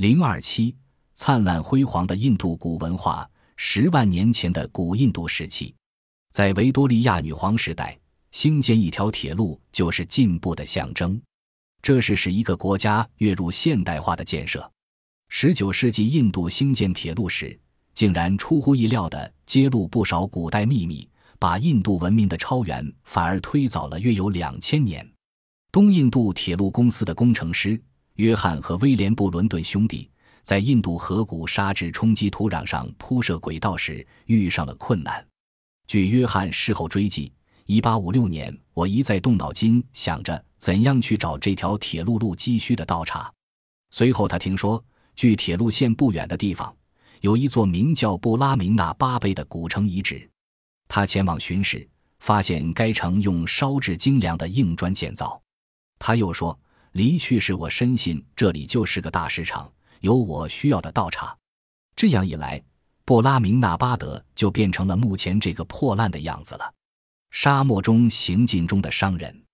零二七，灿烂辉煌的印度古文化，十万年前的古印度时期，在维多利亚女皇时代，兴建一条铁路就是进步的象征，这是使一个国家跃入现代化的建设。十九世纪印度兴建铁路时，竟然出乎意料地揭露不少古代秘密，把印度文明的超源反而推早了约有两千年。东印度铁路公司的工程师约翰和威廉·布伦顿兄弟在印度河谷沙质冲积土壤上铺设轨道时遇上了困难。据约翰事后追记，一八五六年，我一再动脑筋想着怎样去找这条铁路路基需的道岔。随后他听说，距铁路线不远的地方有一座名叫布拉明纳巴贝的古城遗址。他前往巡视，发现该城用烧制精良的硬砖建造。他又说：“离去时，我深信这里就是个大市场，有我需要的道岔。这样一来，布拉明纳巴德就变成了目前这个破烂的样子了。沙漠中行进中的商人，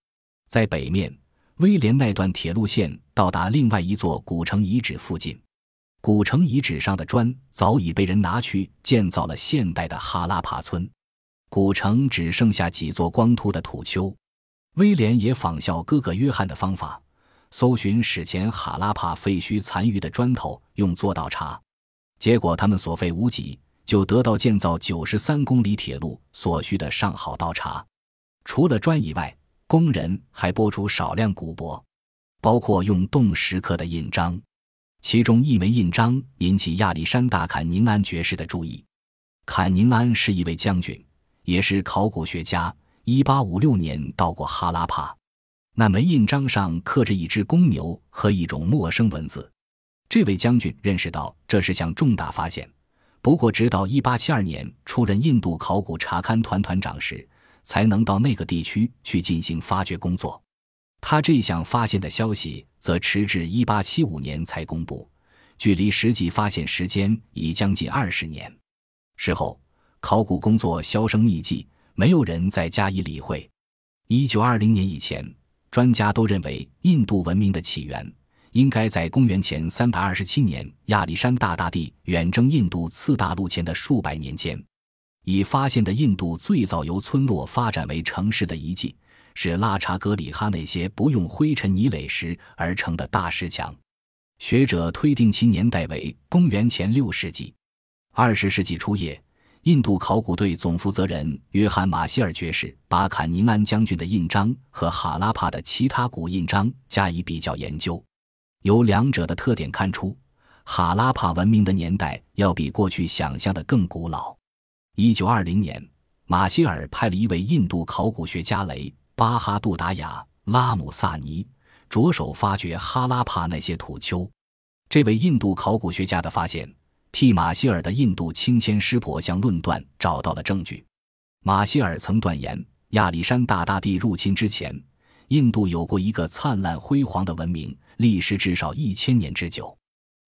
在北面，威廉那段铁路线到达另外一座古城遗址附近。古城遗址上的砖早已被人拿去建造了现代的哈拉帕村，古城只剩下几座光秃的土丘。”威廉也仿效哥哥约翰的方法，搜寻史前哈拉帕废墟残余的砖头，用作倒茶。结果他们所费无几，就得到建造九十三公里铁路所需的上好倒茶。除了砖以外，工人还拨出少量古帛，包括用洞石刻的印章。其中一枚印章引起亚历山大·坎宁安爵士的注意。坎宁安是一位将军，也是考古学家。一八五六年到过哈拉帕，那枚印章上刻着一只公牛和一种陌生文字。这位将军认识到这是项重大发现，不过直到一八七二年出任印度考古查勘团团长时，才能到那个地区去进行发掘工作。他这项发现的消息则迟至一八七五年才公布，距离实际发现时间已将近二十年。事后，考古工作销声匿迹。没有人再加以理会。一九二零年以前，专家都认为印度文明的起源应该在公元前三百二十七年亚历山大大帝远征印度次大陆前的数百年间。已发现的印度最早由村落发展为城市的遗迹，是拉查格里哈那些不用灰尘泥垒石而成的大石墙。学者推定其年代为公元前六世纪。二十世纪初叶。印度考古队总负责人约翰·马歇尔爵士把坎宁安将军的印章和哈拉帕的其他古印章加以比较研究，由两者的特点看出，哈拉帕文明的年代要比过去想象的更古老。一九二零年，马歇尔派了一位印度考古学家雷巴哈杜达雅拉姆萨尼着手发掘哈拉帕那些土丘。这位印度考古学家的发现。替马歇尔的印度清迁师婆相论断找到了证据。马歇尔曾断言，亚历山大大帝入侵之前，印度有过一个灿烂辉煌的文明，历时至少一千年之久。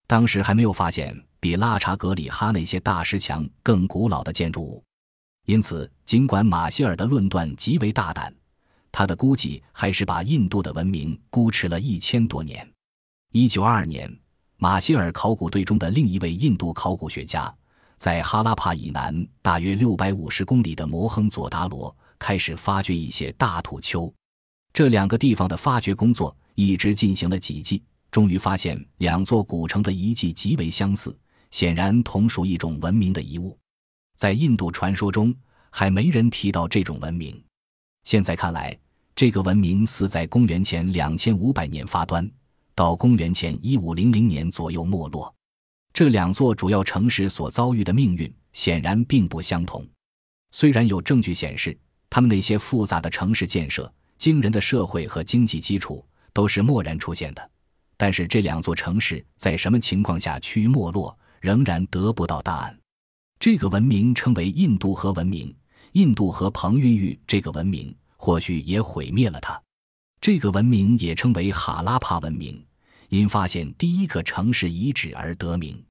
当时还没有发现比拉查格里哈那些大石墙更古老的建筑物，因此，尽管马歇尔的论断极为大胆，他的估计还是把印度的文明估迟了一千多年。一九二二年。马歇尔考古队中的另一位印度考古学家，在哈拉帕以南大约六百五十公里的摩亨佐达罗开始发掘一些大土丘。这两个地方的发掘工作一直进行了几季，终于发现两座古城的遗迹极为相似，显然同属一种文明的遗物。在印度传说中，还没人提到这种文明。现在看来，这个文明似在公元前两千五百年发端。到公元前一五零零年左右没落，这两座主要城市所遭遇的命运显然并不相同。虽然有证据显示，他们那些复杂的城市建设、惊人的社会和经济基础都是蓦然出现的，但是这两座城市在什么情况下趋于没落，仍然得不到答案。这个文明称为印度河文明，印度河彭孕育这个文明，或许也毁灭了它。这个文明也称为哈拉帕文明。因发现第一个城市遗址而得名。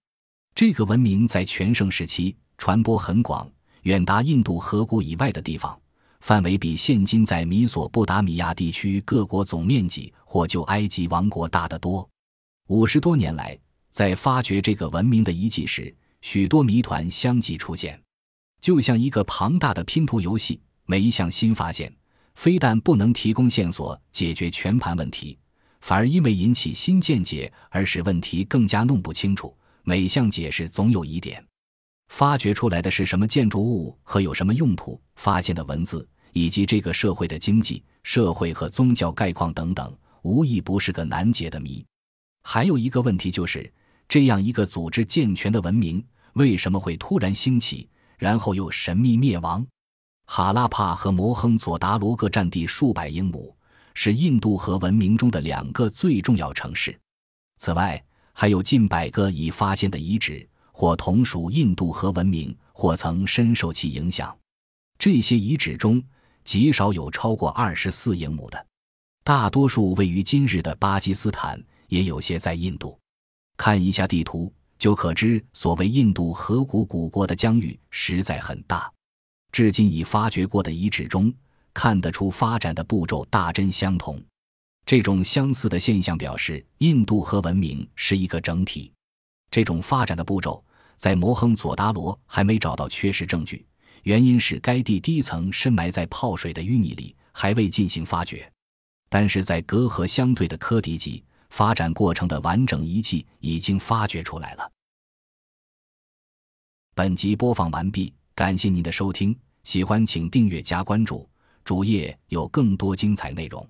这个文明在全盛时期传播很广，远达印度河谷以外的地方，范围比现今在米索不达米亚地区各国总面积或旧埃及王国大得多。五十多年来，在发掘这个文明的遗迹时，许多谜团相继出现，就像一个庞大的拼图游戏。每一项新发现，非但不能提供线索解决全盘问题，反而因为引起新见解而使问题更加弄不清楚。每项解释总有疑点。发掘出来的是什么建筑物和有什么用途？发现的文字以及这个社会的经济、社会和宗教概况等等，无一不是个难解的谜。还有一个问题就是，这样一个组织健全的文明，为什么会突然兴起，然后又神秘灭亡？哈拉帕和摩亨佐达罗各占地数百英亩，是印度河文明中的两个最重要城市。此外，还有近百个已发现的遗址。或同属印度河文明，或曾深受其影响。这些遗址中极少有超过二十四英亩的，大多数位于今日的巴基斯坦，也有些在印度。看一下地图就可知，所谓印度河谷古国的疆域实在很大。至今已发掘过的遗址中，看得出发展的步骤大真相同。这种相似的现象表示，印度河文明是一个整体。这种发展的步骤。在摩亨佐达罗还没找到缺失证据，原因是该地低层深埋在泡水的淤泥里，还未进行发掘。但是在隔河相对的科迪吉，发展过程的完整遗迹已经发掘出来了。本集播放完毕，感谢您的收听，喜欢请订阅加关注，主页有更多精彩内容。